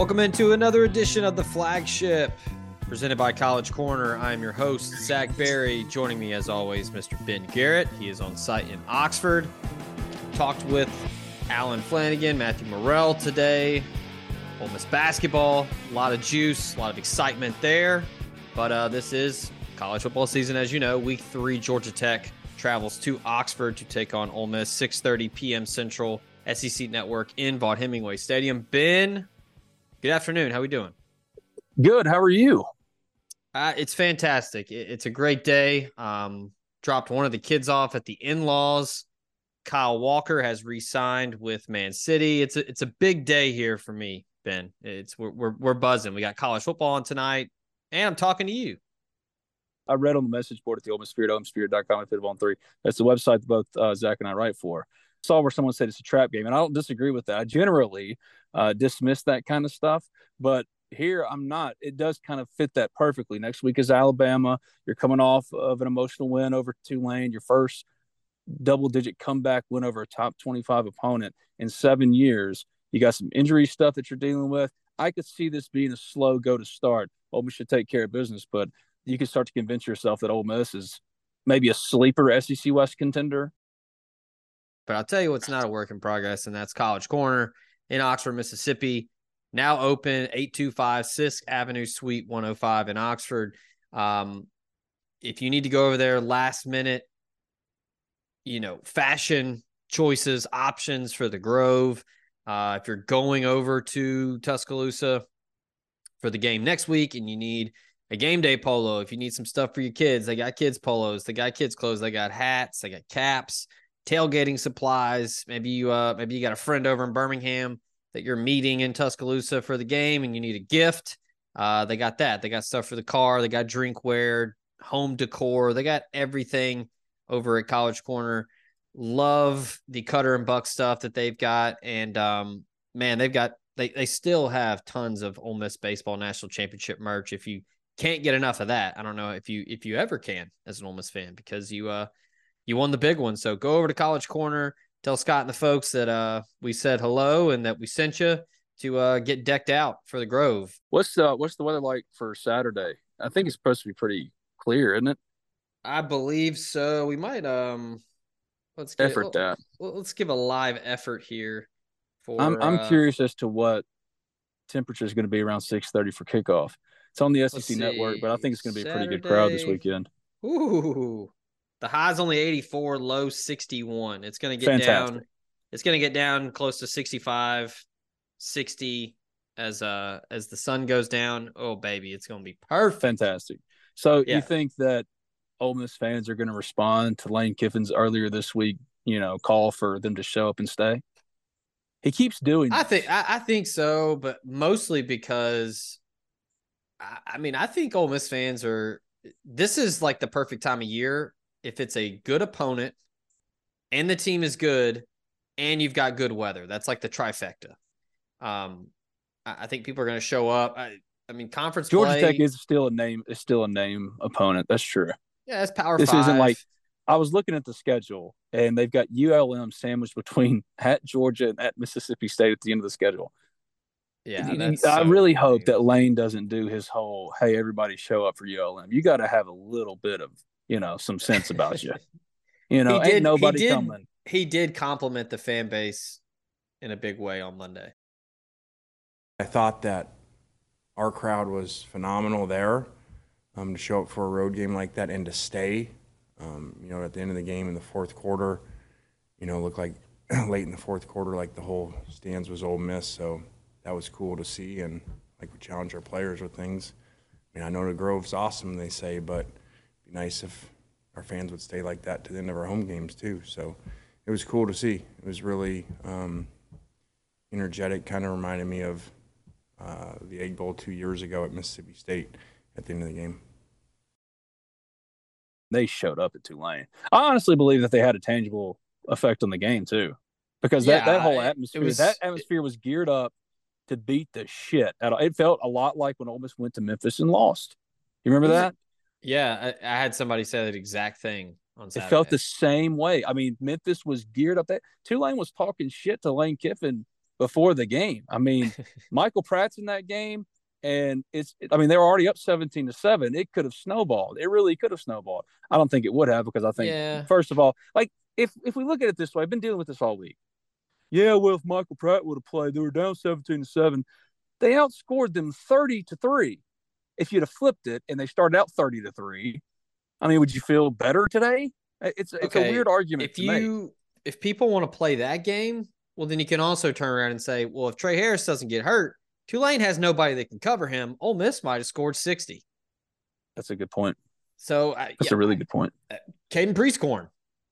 Welcome into another edition of the flagship presented by College Corner. I'm your host, Zach Berry. Joining me, as always, Mr. Ben Garrett. He is on site in Oxford. Talked with Allen Flanigan, Matthew Murrell today. Ole Miss basketball, a lot of juice, a lot of excitement there. But uh, this is college football season, as you know. Week three, Georgia Tech travels to Oxford to take on Ole Miss, 6:30 p.m. Central, SEC Network in Vaught Hemingway Stadium. Ben, Good afternoon. How are we doing? Good. How are you? Uh, it's fantastic. It, it's a great day. Um, dropped one of the kids off at the in-laws. Kyle Walker has re-signed with Man City. It's a it's a big day here for me, Ben. It's we're we're, we're buzzing. We got college football on tonight, and I'm talking to you. I read on the message board at the Miss Spirit, omspirit.com, and on three. That's the website both uh, Zach and I write for. Saw where someone said it's a trap game, and I don't disagree with that. I generally uh, dismiss that kind of stuff. But here I'm not. It does kind of fit that perfectly. Next week is Alabama. You're coming off of an emotional win over Tulane, your first double digit comeback win over a top 25 opponent in seven years. You got some injury stuff that you're dealing with. I could see this being a slow go to start. Ole Miss should take care of business, but you can start to convince yourself that Ole Miss is maybe a sleeper SEC West contender. But I'll tell you what's not a work in progress, and that's College Corner in Oxford, Mississippi. Now open 825 Sisk Avenue Suite 105 in Oxford. Um, if you need to go over there last minute, you know, fashion choices, options for the Grove. Uh, if you're going over to Tuscaloosa for the game next week and you need a game day polo, if you need some stuff for your kids, they got kids polos, they got kids clothes, they got hats, they got caps tailgating supplies. Maybe you uh maybe you got a friend over in Birmingham that you're meeting in Tuscaloosa for the game and you need a gift. Uh they got that. They got stuff for the car, they got drinkware, home decor, they got everything over at College Corner. Love the cutter and buck stuff that they've got. And um man, they've got they they still have tons of Ole Miss baseball national championship merch. If you can't get enough of that, I don't know if you if you ever can as an Ole Miss fan because you uh you won the big one. So go over to College Corner, tell Scott and the folks that uh we said hello and that we sent you to uh get decked out for the Grove. What's uh what's the weather like for Saturday? I think it's supposed to be pretty clear, isn't it? I believe so. We might um let's get, effort that. Let's give a live effort here. For I'm I'm uh, curious as to what temperature is going to be around 6:30 for kickoff. It's on the SEC network, but I think it's going to be a pretty good crowd this weekend. Ooh, the high's only 84, low 61. It's going to get Fantastic. down. It's going to get down close to 65, 60 as uh as the sun goes down. Oh baby, it's going to be perfect. Fantastic. So yeah. you think that Ole Miss fans are going to respond to Lane Kiffin's earlier this week, you know, call for them to show up and stay? He keeps doing. I think I, I think so, but mostly because I, I mean I think Ole Miss fans are. This is like the perfect time of year if it's a good opponent and the team is good and you've got good weather. That's like the trifecta. Um, I, think people are going to show up. I, I mean, conference Georgia play, Tech is still a name. Is still a name opponent. That's true. Yeah, it's power. This is isn't like I was looking at the schedule, and they've got ULM sandwiched between at Georgia and at Mississippi State at the end of the schedule. Yeah, I really hope that Lane doesn't do his whole "Hey, everybody, show up for ULM." You got to have a little bit of you know some sense about you. You know, he ain't nobody he did, coming. He did compliment the fan base in a big way on Monday. I thought that our crowd was phenomenal there um, to show up for a road game like that and to stay. Um, you know, at the end of the game in the fourth quarter, you know, looked like late in the fourth quarter, like the whole stands was Ole Miss. So that was cool to see, and like we challenge our players with things. I mean, I know the Grove's awesome, they say, but it'd be nice if our fans would stay like that to the end of our home games too. So it was cool to see. It was really um, energetic. Kind of reminded me of uh, the Egg Bowl two years ago at Mississippi State at the end of the game. They showed up at Tulane. I honestly believe that they had a tangible effect on the game too, because yeah, that, that whole atmosphere was, that atmosphere was geared up to beat the shit out of. It felt a lot like when Ole Miss went to Memphis and lost. You remember that? Yeah, I, I had somebody say that exact thing on Saturday. It felt the same way. I mean, Memphis was geared up. That Tulane was talking shit to Lane Kiffin before the game. I mean, Michael Pratt's in that game, and it's. I mean, they were already up seventeen to seven. It could have snowballed. It really could have snowballed. I don't think it would have because I think yeah. first of all, like if if we look at it this way, I've been dealing with this all week. Yeah, well, if Michael Pratt would have played, they were down seventeen to seven. They outscored them thirty to three. If you'd have flipped it and they started out thirty to three, I mean, would you feel better today? It's it's okay. a weird argument. If you make. if people want to play that game, well, then you can also turn around and say, well, if Tre Harris doesn't get hurt, Tulane has nobody that can cover him. Ole Miss might have scored sixty. That's a good point. So uh, that's yeah, a really good point. Uh, Caden Prieskorn.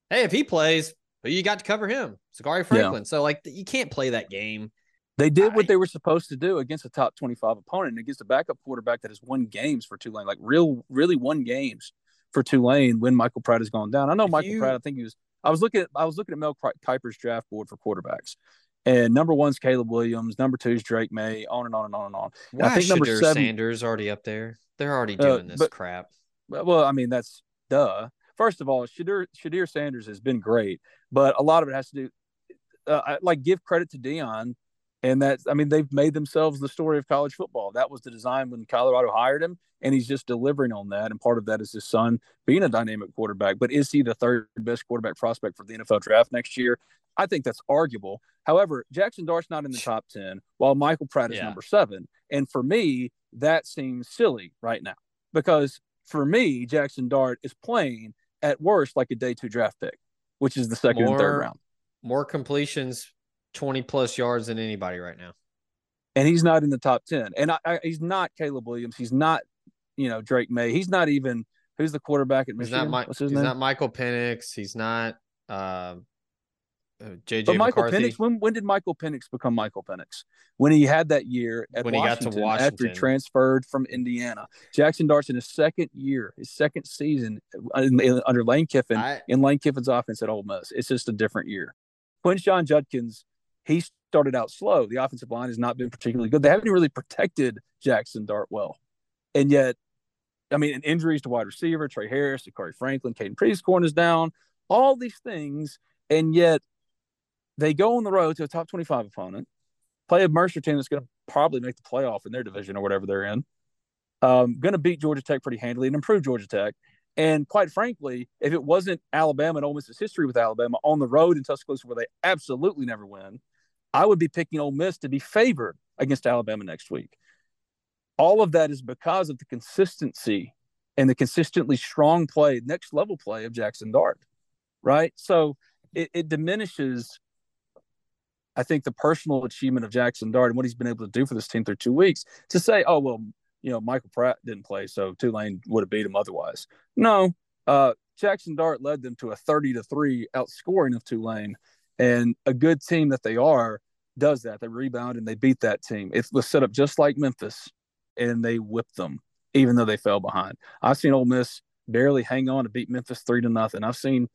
Hey, if he plays, who you got to cover him? Zakhari Franklin. Yeah. So like you can't play that game. They did what they were supposed to do against a top 25 opponent and against a backup quarterback that has won games for Tulane, like real, really won games for Tulane when Michael Pratt has gone down. I know if Michael you, Pratt. I think he was. I was looking at. I was looking at Mel Kiper's draft board for quarterbacks, and number one's Caleb Williams. Number two is Drake Maye, On and on and on and on. I think number seven, Sanders already up there. They're already uh, doing uh, this but, crap. Well, I mean that's duh. First of all, Shedeur, Shedeur Sanders has been great, but a lot of it has to do. Uh, like give credit to Deion and that's, I mean, they've made themselves the story of college football. That was the design when Colorado hired him, and he's just delivering on that. And part of that is his son being a dynamic quarterback. But is he the third best quarterback prospect for the NFL draft next year? I think that's arguable. However, Jaxson Dart's not in the top 10, while Michael Pratt is yeah. number seven. And for me, that seems silly right now because for me, Jaxson Dart is playing at worst like a day two draft pick, which is the second more, and third round. More completions 20 plus yards than anybody right now. And he's not in the top 10. And I, I, he's not Caleb Williams. He's not, you know, Drake Maye. He's not even who's the quarterback at Michigan. He's not, What's his he's name? not Michael Penix. He's not uh, JJ but Michael McCarthy. Penix, when when did Michael Penix become Michael Penix? When he had that year at when Washington, he got to Washington after he transferred from Indiana. Jaxson Dart's in his second year, his second season uh, under Lane Kiffin I, in Lane Kiffin's offense at Ole Miss. It's just a different year. Quinshon Judkins he started out slow. The offensive line has not been particularly good. They haven't really protected Jaxson Dart well. And yet, I mean, injuries to wide receiver, Tre Harris, Zakhari Franklin, Caden Prieskorn is down, all these things. And yet they go on the road to a top 25 opponent, play a Mercer team that's going to probably make the playoff in their division or whatever they're in. Um, going to beat Georgia Tech pretty handily and improve Georgia Tech. And quite frankly, if it wasn't Alabama and Ole Miss's history with Alabama on the road in Tuscaloosa, where they absolutely never win, I would be picking Ole Miss to be favored against Alabama next week. All of that is because of the consistency and the consistently strong play, next level play of Jaxson Dart, right? So it, it diminishes, I think, the personal achievement of Jaxson Dart and what he's been able to do for this team through two weeks to say, oh, well, you know, Michael Pratt didn't play, so Tulane would have beat him otherwise. No, uh, Jaxson Dart led them to a 30 to 3 outscoring of Tulane and a good team that they are does that. They rebound and they beat that team. It was set up just like Memphis, and they whipped them, even though they fell behind. I've seen Ole Miss barely hang on to beat Memphis three to nothing. I've seen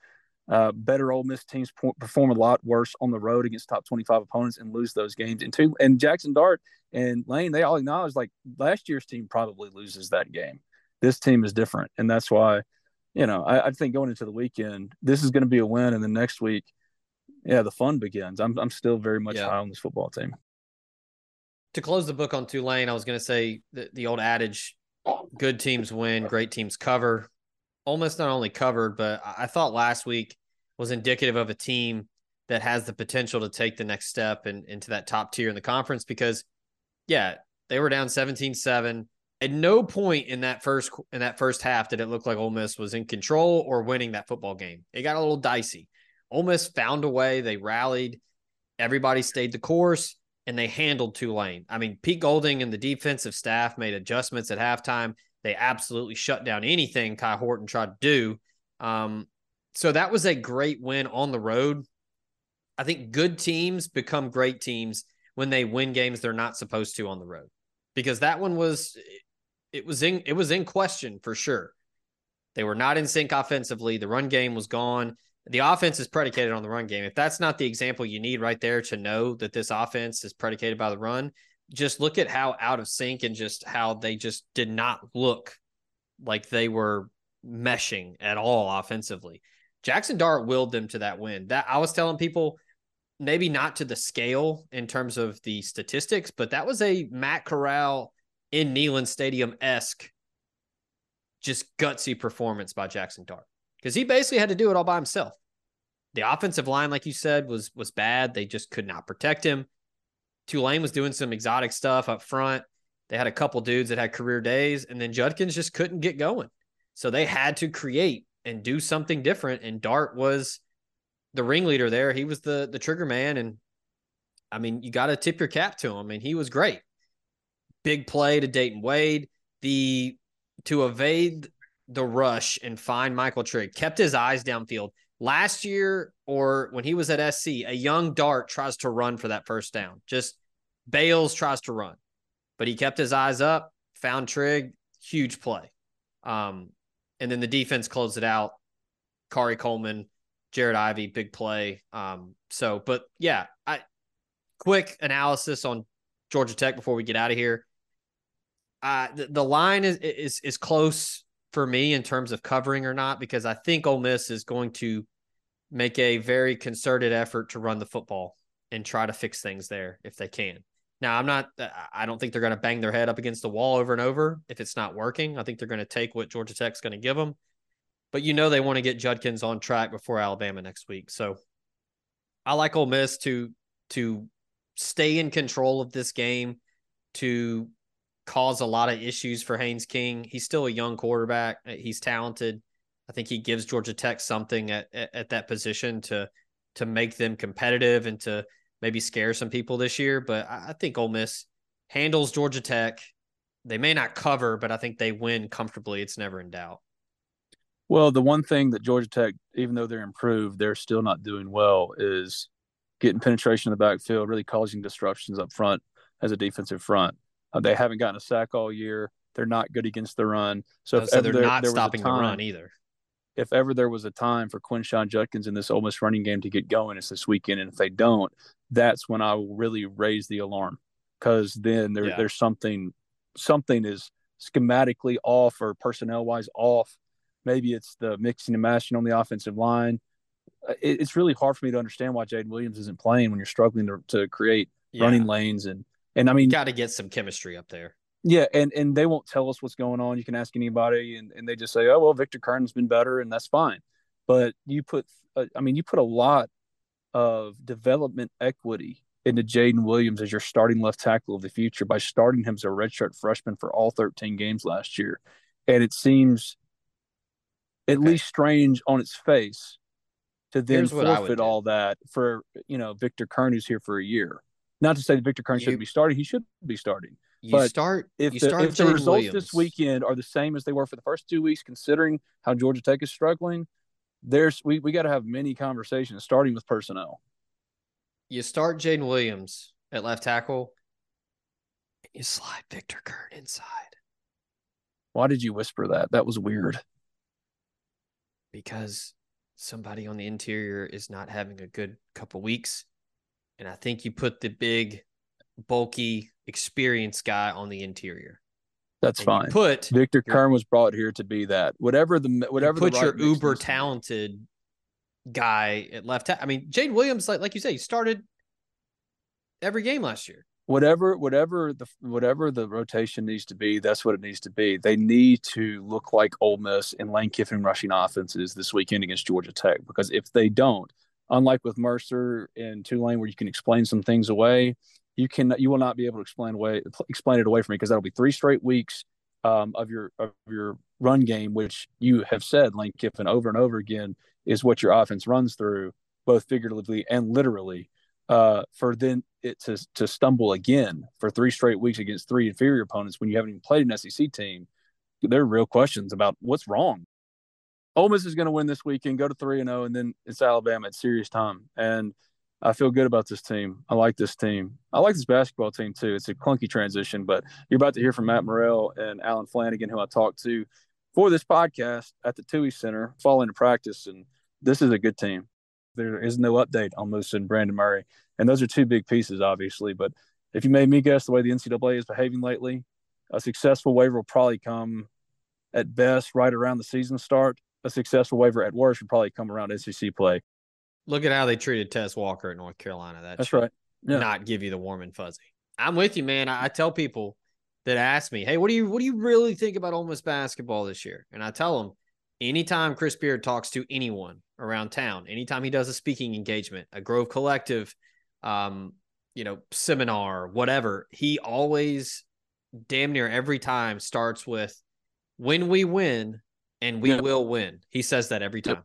uh, better Ole Miss teams perform a lot worse on the road against top 25 opponents and lose those games. And two, and Jaxson Dart and Lane, they all acknowledge like last year's team probably loses that game. This team is different, and that's why, you know, I, I think going into the weekend, this is going to be a win, and then next week yeah, the fun begins. I'm I'm still very much yeah. high on this football team. to close the book on Tulane, I was going to say the, the old adage good teams win, great teams cover. Ole Miss not only covered, but I thought last week was indicative of a team that has the potential to take the next step and into that top tier in the conference because, yeah, they were down 17 7. At no point in that first in that first half did it look like Ole Miss was in control or winning that football game. It got a little dicey. Ole Miss found a way. They rallied. Everybody stayed the course and they handled Tulane. I mean, Pete Golding and the defensive staff made adjustments at halftime. They absolutely shut down anything Kai Horton tried to do. Um, so that was a great win on the road. I think good teams become great teams when they win games they're not supposed to on the road. Because that one was it was in it was in question for sure. They were not in sync offensively. The run game was gone the offense is predicated on the run game. If that's not the example you need right there to know that this offense is predicated by the run, just look at how out of sync and just how they just did not look like they were meshing at all offensively. Jaxson Dart willed them to that win. That I was telling people maybe not to the scale in terms of the statistics, but that was a Matt Corral in Neyland Stadium esque, just gutsy performance by Jaxson Dart because he basically had to do it all by himself. The offensive line, like you said, was was bad. They just could not protect him. Tulane was doing some exotic stuff up front. They had a couple dudes that had career days, and then Judkins just couldn't get going. So they had to create and do something different. And Dart was the ringleader there. He was the the trigger man. And I mean, you got to tip your cap to him. and he was great. Big play to Dayton Wade. The to evade the rush and find Michael Trigg, kept his eyes downfield. Last year, or when he was at SC, a young Dart tries to run for that first down. Just Bales tries to run, but he kept his eyes up, found Trigg, huge play. Um, and then the defense closed it out. Khari Coleman, Jared Ivey, big play. Um, so, but yeah, I quick analysis on Georgia Tech before we get out of here. Uh, the, the line is is is close for me in terms of covering or not because I think Ole Miss is going to make a very concerted effort to run the football and try to fix things there if they can. Now, I'm not, uh, I don't think they're going to bang their head up against the wall over and over if it's not working. I think they're going to take what Georgia Tech's going to give them. But you know, they want to get Judkins on track before Alabama next week. So I like Ole Miss to, to stay in control of this game, to cause a lot of issues for Haynes King. He's still a young quarterback. Uh, he's talented. I think he gives Georgia Tech something at, at, at that position to to make them competitive and to maybe scare some people this year. But I, I think Ole Miss handles Georgia Tech. They may not cover, but I think they win comfortably. It's never in doubt. Well, the one thing that Georgia Tech, even though they're improved, they're still not doing well is getting penetration in the backfield, really causing disruptions up front as a defensive front. Uh, they haven't gotten a sack all year. They're not good against the run. So, if so they're there, not there stopping time, the run either. If ever there was a time for Quinshon Judkins in this Ole Miss running game to get going, it's this weekend. And if they don't, that's when I will really raise the alarm because then there, yeah. there's something something is schematically off or personnel wise off. Maybe it's the mixing and matching on the offensive line. Uh, it, it's really hard for me to understand why Jaden Williams isn't playing when you're struggling to, to create yeah. running lanes and and I mean, got to get some chemistry up there. Yeah, and and they won't tell us what's going on. You can ask anybody, and, and they just say, "Oh well, Victor Curne's been better, and that's fine." But you put, uh, I mean, you put a lot of development equity into Jaden Williams as your starting left tackle of the future by starting him as a redshirt freshman for all 13 games last year, and it seems at okay. least strange on its face to then forfeit all that for you know Victor Curne who's here for a year. Not to say that Victor Curne shouldn't be starting; he should be starting. You but start if you the, start if the results Williams. this weekend are the same as they were for the first two weeks, considering how Georgia Tech is struggling. There's we we got to have many conversations, starting with personnel. You start Jaden Williams at left tackle. You slide Victor Curne inside. Why did you whisper that? That was weird. Because somebody on the interior is not having a good couple weeks and I think you put the big, bulky, experienced guy on the interior. That's and fine. Put Victor your, Curne was brought here to be that. Whatever the whatever. You put right your uber talented guy at left. Ta- I mean, Jaden Williams, like like you say, he started every game last year. whatever whatever the whatever the rotation needs to be, that's what it needs to be. They need to look like Ole Miss and Lane Kiffin rushing offenses this weekend against Georgia Tech because if they don't, unlike with Mercer and Tulane, where you can explain some things away, you can you will not be able to explain away explain it away from me because that'll be three straight weeks um, of your of your run game, which you have said Lane Kiffin over and over again is what your offense runs through, both figuratively and literally uh, for then it to to stumble again for three straight weeks against three inferior opponents when you haven't even played an SEC team, there are real questions about what's wrong. Ole Miss is going to win this weekend, go to three and zero, oh, and then it's Alabama at serious time. And I feel good about this team. I like this team. I like this basketball team too. It's a clunky transition, but you're about to hear from Matt Murrell and Allen Flanigan, who I talked to for this podcast at the Tuohy Center, fall into practice, and this is a good team there is no update on Moose and Brandon Murray. And those are two big pieces, obviously. But if you made me guess the way the NCAA is behaving lately, a successful waiver will probably come at best right around the season start. A successful waiver at worst would probably come around SEC play. Look at how they treated Tez Walker at North Carolina. That That's right. Yeah. Not give you the warm and fuzzy. I'm with you, man. I, I tell people that ask me, "Hey, what do you what do you really think about Ole Miss basketball this year?" And I tell them, anytime Chris Beard talks to anyone around town, anytime he does a speaking engagement, a Grove Collective, um, you know, seminar, whatever, he always damn near every time starts with when we win and we will win. He says that every time.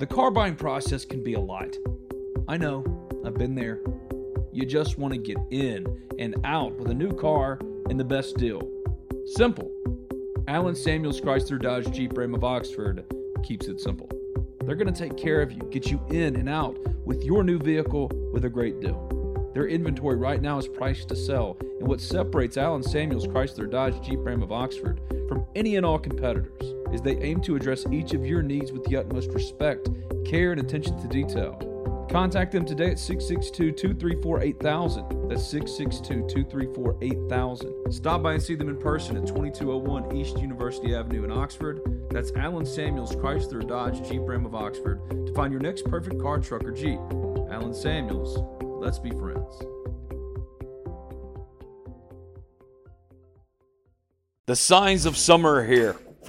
The car buying process can be a lot. I know, I've been there. You just want to get in and out with a new car and the best deal. Simple. Allen Samuels Chrysler Dodge Jeep Ram of Oxford keeps it simple. They're going to take care of you, get you in and out with your new vehicle with a great deal. Their inventory right now is priced to sell, and what separates Allen Samuels Chrysler Dodge Jeep Ram of Oxford from any and all competitors is they aim to address each of your needs with the utmost respect, care, and attention to detail. Contact them today at 662 234 8000. That's 662 234 8000. Stop by and see them in person at 2201 East University Avenue in Oxford. That's Allen Samuels Chrysler Dodge Jeep Ram of Oxford to find your next perfect car, truck, or Jeep. Allen Samuels, let's be friends. The signs of summer are here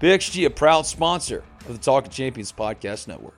PXG, a proud sponsor of the Talking Champions Podcast Network.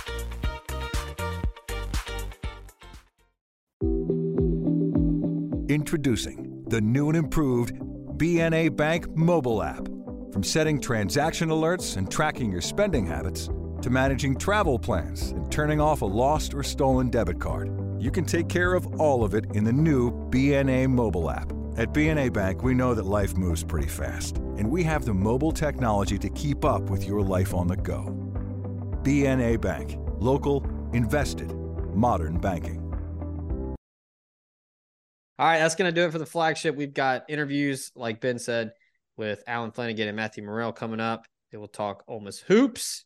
Introducing the new and improved BNA Bank mobile app. From setting transaction alerts and tracking your spending habits to managing travel plans and turning off a lost or stolen debit card, you can take care of all of it in the new BNA mobile app. At BNA Bank, we know that life moves pretty fast, and we have the mobile technology to keep up with your life on the go. BNA Bank, local, invested, modern banking. All right, that's going to do it for the flagship. We've got interviews, like Ben said, with Allen Flanigan and Matthew Murrell coming up. They will talk Ole Miss hoops.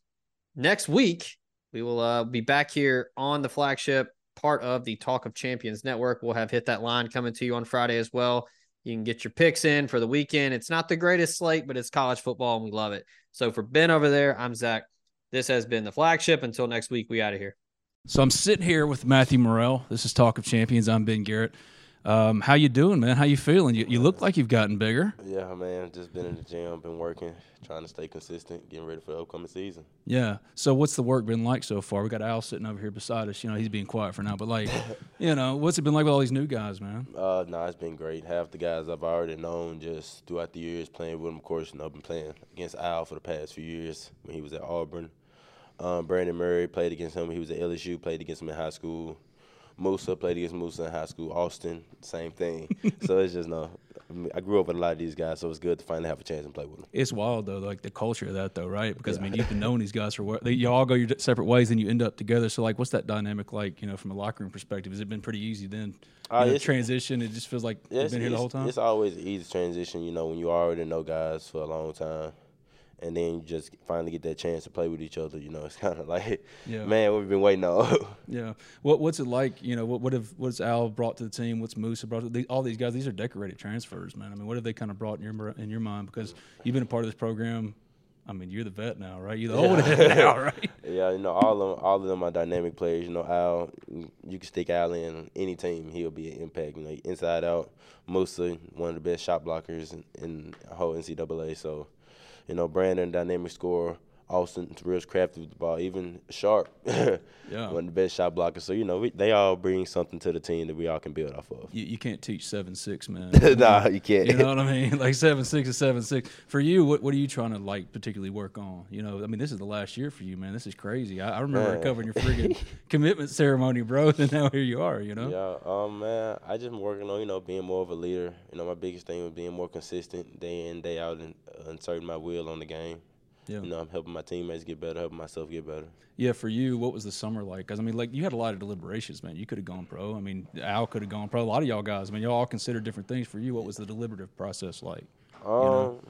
Next week, we will uh, be back here on the flagship, part of the Talk of Champions Network. We'll have Hit That Line coming to you on Friday as well. You can get your picks in for the weekend. It's not the greatest slate, but it's college football and we love it. So for Ben over there, I'm Zach. This has been the flagship. Until next week, we out of here. So I'm sitting here with Matthew Murrell. This is Talk of Champions. I'm Ben Garrett. Um, how you doing, man? How you feeling? You, you look like you've gotten bigger. Yeah, man. Just been in the gym, been working, trying to stay consistent, getting ready for the upcoming season. Yeah. So what's the work been like so far? We got Al sitting over here beside us. You know, he's being quiet for now, but like, you know, what's it been like with all these new guys, man? Uh, no, nah, it's been great. Half the guys I've already known just throughout the years playing with them. Of course, you know, I've been playing against Al for the past few years when he was at Auburn. Um, Brandon Murray played against him. He was at LSU. Played against him in high school. Moussa played against Moussa in high school. Austin, same thing. so it's just no. I, mean, I, grew up with a lot of these guys, so it's good to finally have a chance to play with them. It's wild though, like the culture of that though, right? Because yeah. I mean, you've been knowing these guys for what you all go your separate ways, and you end up together. So like, what's that dynamic like? You know, from a locker room perspective, has it been pretty easy then? Uh, know, transition. It just feels like you've been here the whole time. It's always an easy transition. You know, when you already know guys for a long time and then you just finally get that chance to play with each other. You know, it's kind of like, yeah. man, we've been waiting on. yeah. What What's it like? You know, what what have what's Al brought to the team? What's Moose brought? To all these guys, these are decorated transfers, man. I mean, what have they kind of brought in your in your mind? Because you've been a part of this program. I mean, you're the vet now, right? You're the old head now, right? Yeah, you know, all of them, all of them are dynamic players. You know, Al, you can stick Al in any team, he'll be an impact. You know, inside out, mostly one of the best shot blockers in, in whole NCAA. So you know, Brandon, dynamic scorer. Austin's real crafty with the ball. Even Sharp, yeah. one of the best shot blockers. So you know, we, they all bring something to the team that we all can build off of. You, you can't teach seven six, man. nah, you can't. You know what I mean? Like seven six is seven six. For you, what what are you trying to like particularly work on? You know, I mean, this is the last year for you, man. This is crazy. I, I remember man. covering your friggin' commitment ceremony, bro, and now here you are. You know? Yeah, um, man. I just been working on you know being more of a leader. You know, my biggest thing was being more consistent day in day out and uh, inserting my will on the game. Yeah. You know, I'm helping my teammates get better, helping myself get better. Yeah, for you, what was the summer like? Because I mean, like you had a lot of deliberations, man. You could have gone pro. I mean, Al could have gone pro. A lot of y'all guys. I mean, y'all all considered different things. For you, what was the deliberative process like? Um, you know?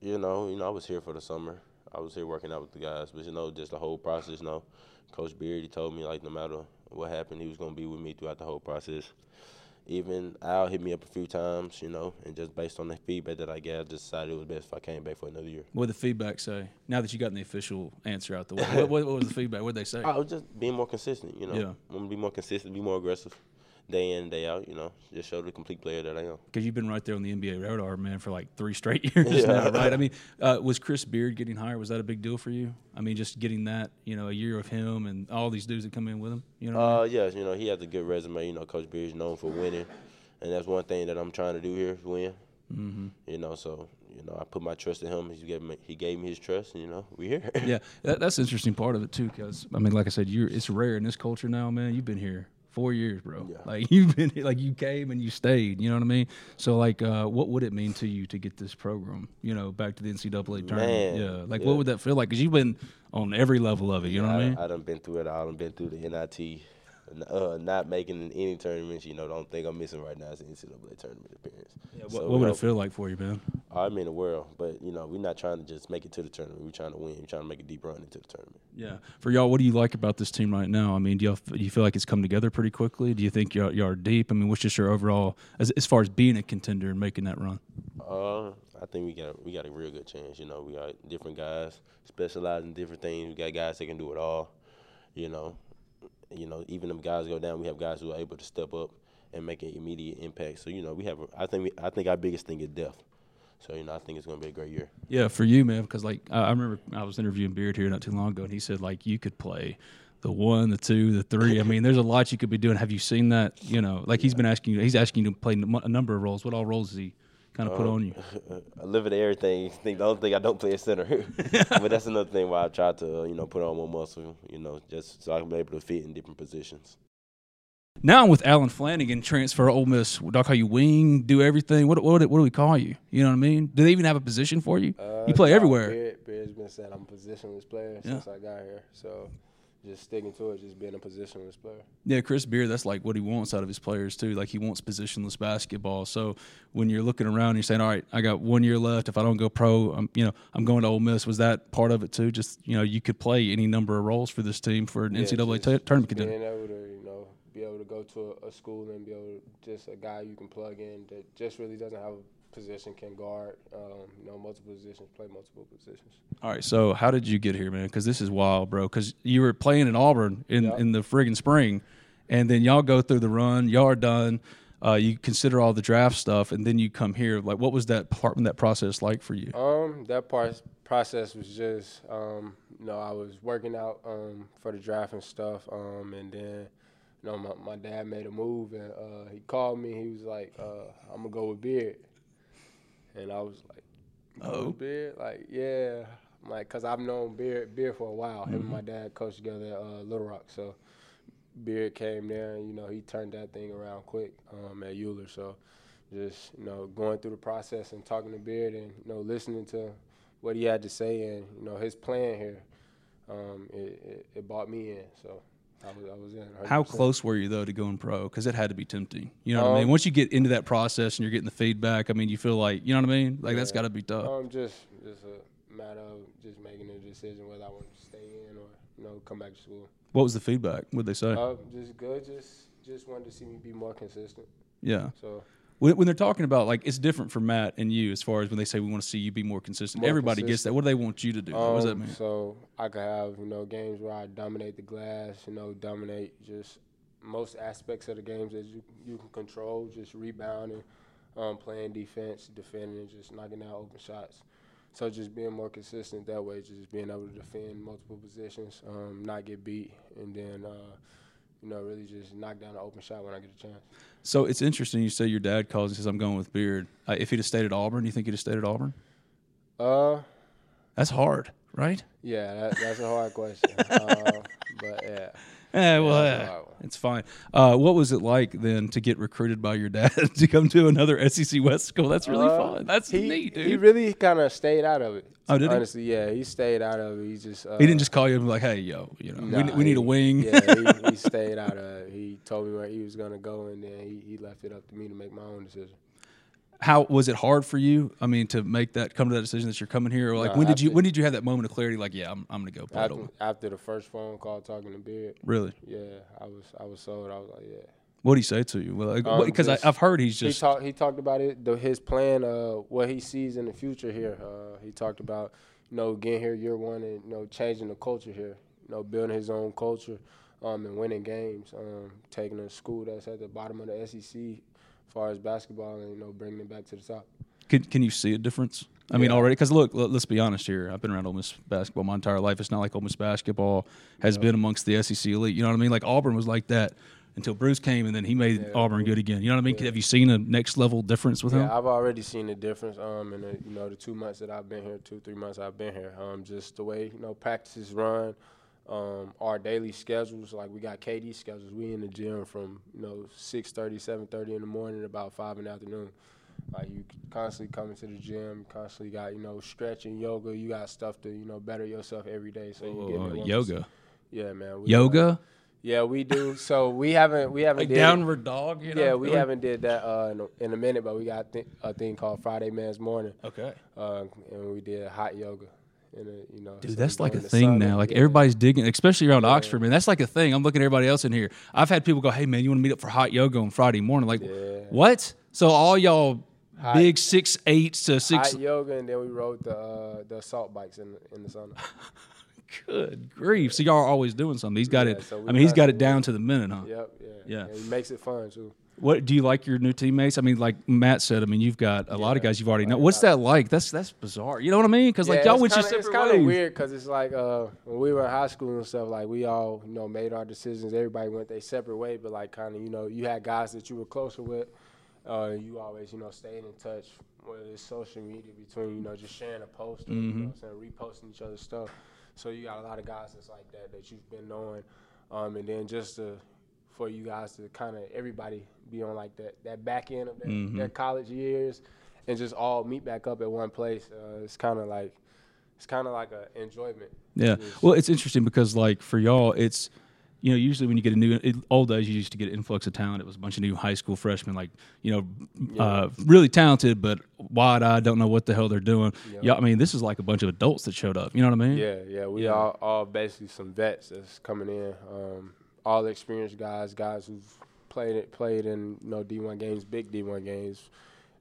you know, you know, I was here for the summer. I was here working out with the guys, but you know, just the whole process. You know, Coach Beard, he told me like no matter what happened, he was gonna be with me throughout the whole process even Al hit me up a few times, you know, and just based on the feedback that I got, I just decided it was best if I came back for another year. What did the feedback say? Now that you got the official answer out the way, what, what, what, was the feedback? What did they say? I was just being more consistent, you know. Yeah. I'm gonna be more consistent, be more aggressive day in day out. You know, just show the complete player that I am. Because you've been right there on the NBA radar, man, for like three straight years yeah. now, right? I mean, uh, was Chris Beard getting hired? Was that a big deal for you? I mean, just getting that, you know, a year of him and all these dudes that come in with him. You know. Uh, I mean? yeah, you know, he has a good resume. You know, Coach Beard's known for winning and that's one thing that I'm trying to do here is win. Mm-hmm. You know, so you know, I put my trust in him. He gave me he gave me his trust, and you know, we here. yeah, that, that's interesting part of it too, because I mean, like I said, you're it's rare in this culture now, man. You've been here four years, bro. Yeah. Like you've been like you came and you stayed. You know what I mean? So like, uh, what would it mean to you to get this program, you know, back to the NCAA tournament? Man, yeah, like yeah. what would that feel like? Because you've been on every level of it. You yeah, know what I, mean? I done been through it all. I've been through the NIT uh, not making any tournaments. You know, the only thing I'm missing right now is the NCAA tournament appearance. Yeah, what, so, what would it feel like for you, man? I mean, the world, but you know, we're not trying to just make it to the tournament. We're trying to win. We're trying to make a deep run into the tournament. Yeah, for y'all, what do you like about this team right now? I mean, do, y'all, do you feel like it's come together pretty quickly? Do you think y'all, y'all are deep? I mean, what's just your overall as as far as being a contender and making that run? Uh, I think we got we got a real good chance. You know, we got different guys specialize in different things. We got guys that can do it all. You know, you know, even if guys go down, we have guys who are able to step up and make an immediate impact. So you know, we have. I think we, I think our biggest thing is depth. So you know, I think it's going to be a great year. Yeah, for you, man. Because like I I remember I was interviewing Beard here not too long ago, and he said like you could play the one, the two, the three. I mean, there's a lot you could be doing. Have you seen that? You know, like he's been asking you. He's asking you to play a number of roles. What all roles is he kind of put Um, on you? I live at everything. I think the only thing I don't play is center, but that's another thing why I try to uh, you know put on more muscle. You know, just so I can be able to fit in different positions. Now I'm with Allen Flanigan, transfer to Ole Miss. Do I call you wing? Do everything? What what what do we call you? You know what I mean? Do they even have a position for you? you play everywhere. Beard, Beard's been saying I'm a positionless player Yeah. since I got here. So just sticking to it, just being a positionless player. Yeah, Chris Beard, that's like what he wants out of his players too. Like he wants positionless basketball. So when you're looking around, you're saying, "All right, I got one year left. If I don't go pro, I'm, you know, I'm going to Ole Miss." Was that part of it too? Just you know, you could play any number of roles for this team for an Yeah, NCAA just- t- tournament contender. Being able to, you know, be able to go to a, a school and be able to, just a guy you can plug in that just really doesn't have a position, can guard, um, you know, multiple positions, play multiple positions. All right, so how did you get here, man? Because this is wild, bro. Because you were playing in Auburn in Yeah. in the friggin' spring, and then y'all go through the run. Y'all are done. Uh, you consider all the draft stuff, and then you come here. Like, what was that part of that process like for you? Um, that part process was just, um, you know, I was working out um, for the draft and stuff, um, and then, you know, my, my dad made a move, and uh, he called me. He was like, uh, "I'm gonna go with Beard," and I was like, Oh. Beard?" Like, yeah, I'm like, cause I've known Beard Beard for a while. Him and Mm-hmm. my dad coached together at uh, Little Rock, so Beard came there, and you know, he turned that thing around quick um, at UALR. So just you know going through the process and talking to Beard and you know listening to what he had to say and you know his plan here, um, it, it, it brought me in. So I was I was in. 100%. How close were you though to going pro? Because it had to be tempting. You know what I mean? Um, Once you get into that process and you're getting the feedback, I mean, you feel like you know what I mean? Like that's got to be tough. Um, just just a matter of just making a decision whether I want to stay in or you know come back to school. What was the feedback? What they say? Uh, just good. Just just wanted to see me be more consistent. yeah. So When, when they're talking about like it's different for Matt and you as far as when they say we want to see you be more consistent. More Everybody gets that. What do they want you to do? what does that Um, mean? So I could have you know games where I dominate the glass, you know, dominate just most aspects of the games that you you can control, just rebounding, um, playing defense, defending, and just knocking out open shots. So just being more consistent that way, just being able to defend multiple positions, um, not get beat, and then uh, you know really just knock down an open shot when I get a chance. So it's interesting. You say your dad calls and says, "I'm going with Beard." Uh, if he'd have stayed at Auburn, you think he'd have stayed at Auburn? Uh, That's hard, right? yeah, that, that's a hard question, uh, but yeah. Eh, well, eh, it's fine. Uh, what was it like then to get recruited by your dad to come to another SEC West school? That's really Uh, fun. That's he, neat, dude. He really kind of stayed out of it. Oh, did he? Honestly, yeah, he stayed out of it. He just uh, he didn't just call you and be like, "Hey, yo, you know, we, nah, we need a wing." Yeah, he, he stayed out of it. He told me where he was gonna go, and then he, he left it up to me to make my own decision. How was it hard for you? I mean, to make that come to that decision that you're coming here, or like No, when did you when did you have that moment of clarity? Like, yeah, I'm I'm gonna go play After, after the first phone call talking to Beard, Really? yeah, I was I was sold. I was like, yeah. What did he say to you? Well, like, Um, because I've heard he's just he talked he talked about it the, his plan uh what he sees in the future here uh he talked about you know getting here year one and you know changing the culture here you know building his own culture um and winning games um taking a school that's at the bottom of the SEC as far as basketball and you know bringing it back to the top Can Can you see a difference? I mean, already because look, let, us be honest here. I've been around Ole Miss basketball my entire life. It's not like Ole Miss basketball has been amongst the SEC elite. You know what I mean? Like Auburn was like that until Bruce came, and then he made Yeah. Auburn good again. You know what I mean? Have you seen a next level difference with him? Yeah, I've already seen the difference. Um, in the you know the two months that I've been here, two three months I've been here. Um, just the way you know practices run, um, our daily schedules. Like we got KD schedules. We in the gym from you know 6:30, 7:30 in the morning, about five in the afternoon. Like you constantly coming to the gym, constantly got you know stretching, yoga. You got stuff to you know better yourself every day. So you get Uh, that 1%. yoga, Yeah, man. we, yoga, uh, yeah, we do. So we haven't we haven't like did downward dog. You know? yeah, we Like- haven't did that uh, in, a, in a minute, but we got th- a thing called Friday Man's Morning, Okay, uh, and we did hot yoga. In a, you know, dude, that's like a thing now. Like yeah. everybody's digging, especially around Oxford, man. That's like a thing. I'm looking at everybody else in here. I've had people go, "Hey, man, you want to meet up for hot yoga on Friday morning?" Like, Yeah. what? So all y'all Hot- big six eights to six hot yoga, and then we rode the uh, the assault bikes in the, in the sauna. Good grief! So y'all are always doing something. He's got Yeah, it. so I mean, he's got it down to the minute, huh? Yep, yeah, Yeah. And it makes it fun too. What do you like your new teammates? I mean, like Matt said, I mean, you've got a lot of guys you've already know. What's that like? That's that's bizarre. You know what I mean? Because like Yeah, y'all went your separate It's kind of weird because it's like uh, when we were in high school and stuff, like we all you know made our decisions. Everybody went their separate way, but like kind of you know you had guys that you were closer with. Uh, you always you know staying in touch. Whether it's social media between you know just sharing a post or you know what I'm saying, reposting each other's stuff. So you got a lot of guys that's like that that you've been knowing, um, and then just to, for you guys to kind of everybody be on like that that back end of their, their college years, and just all meet back up at one place. Uh, it's kind of like it's kind of like a enjoyment. Yeah. Just- Well, it's interesting because like for y'all, it's you know usually when you get a new it, old days you used to get an influx of talent. It was a bunch of new high school freshmen, like you know, uh, really talented but wide eyed, don't know what the hell they're doing. Yeah. I mean, this is like a bunch of adults that showed up. You know what I mean? Yeah, yeah, we Yeah. all all basically some vets that's coming in. Um, all experienced guys, guys who've played it, played in you know D1 games, big D1 games,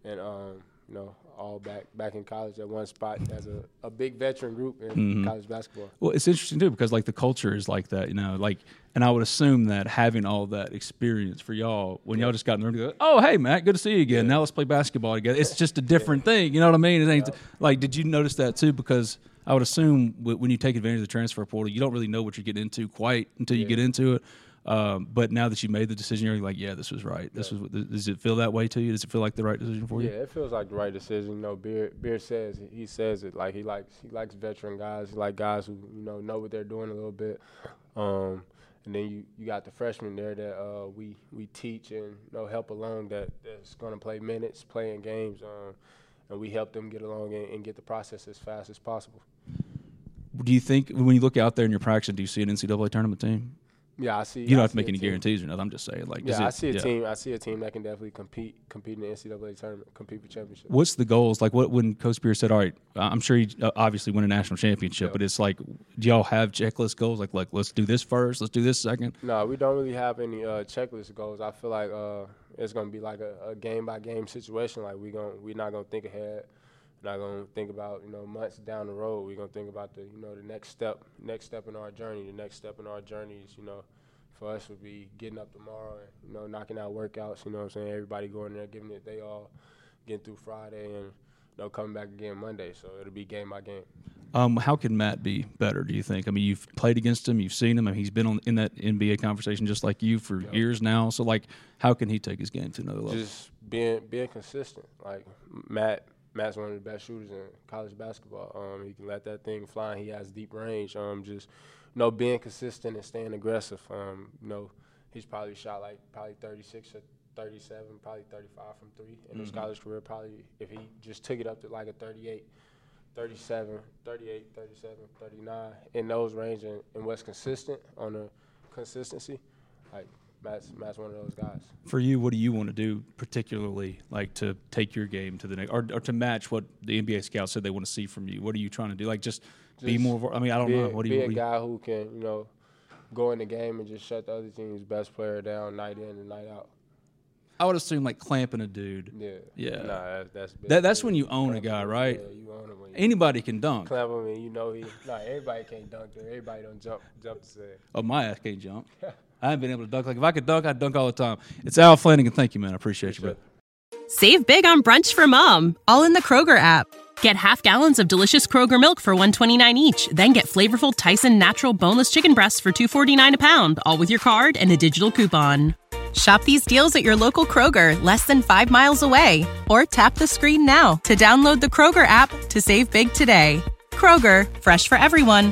and um, you know all back back in college at one spot as a, a big veteran group in Mm-hmm. college basketball. Well, it's interesting too because like the culture is like that, you know, like, and I would assume that having all that experience for y'all, when y'all just got in the room, go, oh hey Matt, good to see you again. Now let's play basketball together. It's just a different thing, you know what I mean? It ain't like, did you notice that too? Because I would assume when you take advantage of the transfer portal, you don't really know what you're getting into quite until you get into it. Um, but now that you made the decision, you're like, yeah, this was right. This was. Does it feel that way to you? Does it feel like the right decision for you? Yeah, it feels like the right decision. You know, Beard, Beard says he says it like he likes he likes veteran guys. He like guys who you know know what they're doing a little bit. Um, and then you, you got the freshmen there that uh, we we teach and you know help along that that's going to play minutes, playing games, um, and we help them get along and, and get the process as fast as possible. Do you think when you look out there in your practice, do you see an NCAA tournament team? Yeah, I see. You don't I have to make any team- guarantees or nothing. I'm just saying, like, Yeah, I see a yeah. team. I see a team that can definitely compete compete in the NCAA tournament, compete for championship. What's the goals? Like, what when Coach Spears said, "All right, I'm sure you uh, obviously win a national championship," but it's like, do y'all have checklist goals? Like, like let's do this first, let's do this second. No, we don't really have any uh, checklist goals. I feel like uh, it's gonna be like a, a game by game situation. Like we going we're not gonna think ahead. Not gonna think about you know months down the road. We're gonna think about the you know the next step, next step in our journey. The next step in our journey is you know, for us would be getting up tomorrow and you know knocking out workouts. You know what I'm saying? Everybody going there, giving it they all, getting through Friday and you know coming back again Monday. So it'll be game by game. Um, how can Matt be better? Do you think? I mean, you've played against him, you've seen him, mean, he's been on in that NBA conversation just like you for years now. So, like, how can he take his game to another level? Just being being consistent. Like Matt, Matt's one of the best shooters in college basketball. Um, he can let that thing fly. He has deep range. Um, just you know, being consistent and staying aggressive. Um, you know, he's probably shot like probably 36 or 37, probably 35 from three in his college career. Probably if he just took it up to like a 38. 37, 38, 37, 39 in those range and, and what's consistent on the consistency, like Matt's Matt's one of those guys. for you, what do you want to do particularly, like to take your game to the next, or, or to match what the NBA scouts said they want to see from you? What are you trying to do? Like, just, be more. of a- I mean, I don't know. a- What do you? be a you- guy who can, you know, go in the game and just shut the other team's best player down night in and night out. I would assume like clamping a dude. Yeah. Yeah. Nah, that, that's big. That, that's when you own a guy, right? Yeah, you own him when you Anybody can dunk. clamp him and you know he. Nah, everybody can't dunk there. Everybody don't jump jump to say. Oh, my ass can't jump. I haven't been able to dunk. Like if I could dunk, I'd dunk all the time. It's Al Flanigan. Thank you, man. I appreciate you, bro. Save big on brunch for mom, all in the Kroger app. Get half gallons of delicious Kroger milk for 129 each, then get flavorful Tyson natural boneless chicken breasts for 249 a pound, all with your card and a digital coupon. Shop these deals at your local Kroger, less than 5 miles away, or tap the screen now to download the Kroger app to save big today. Kroger, fresh for everyone.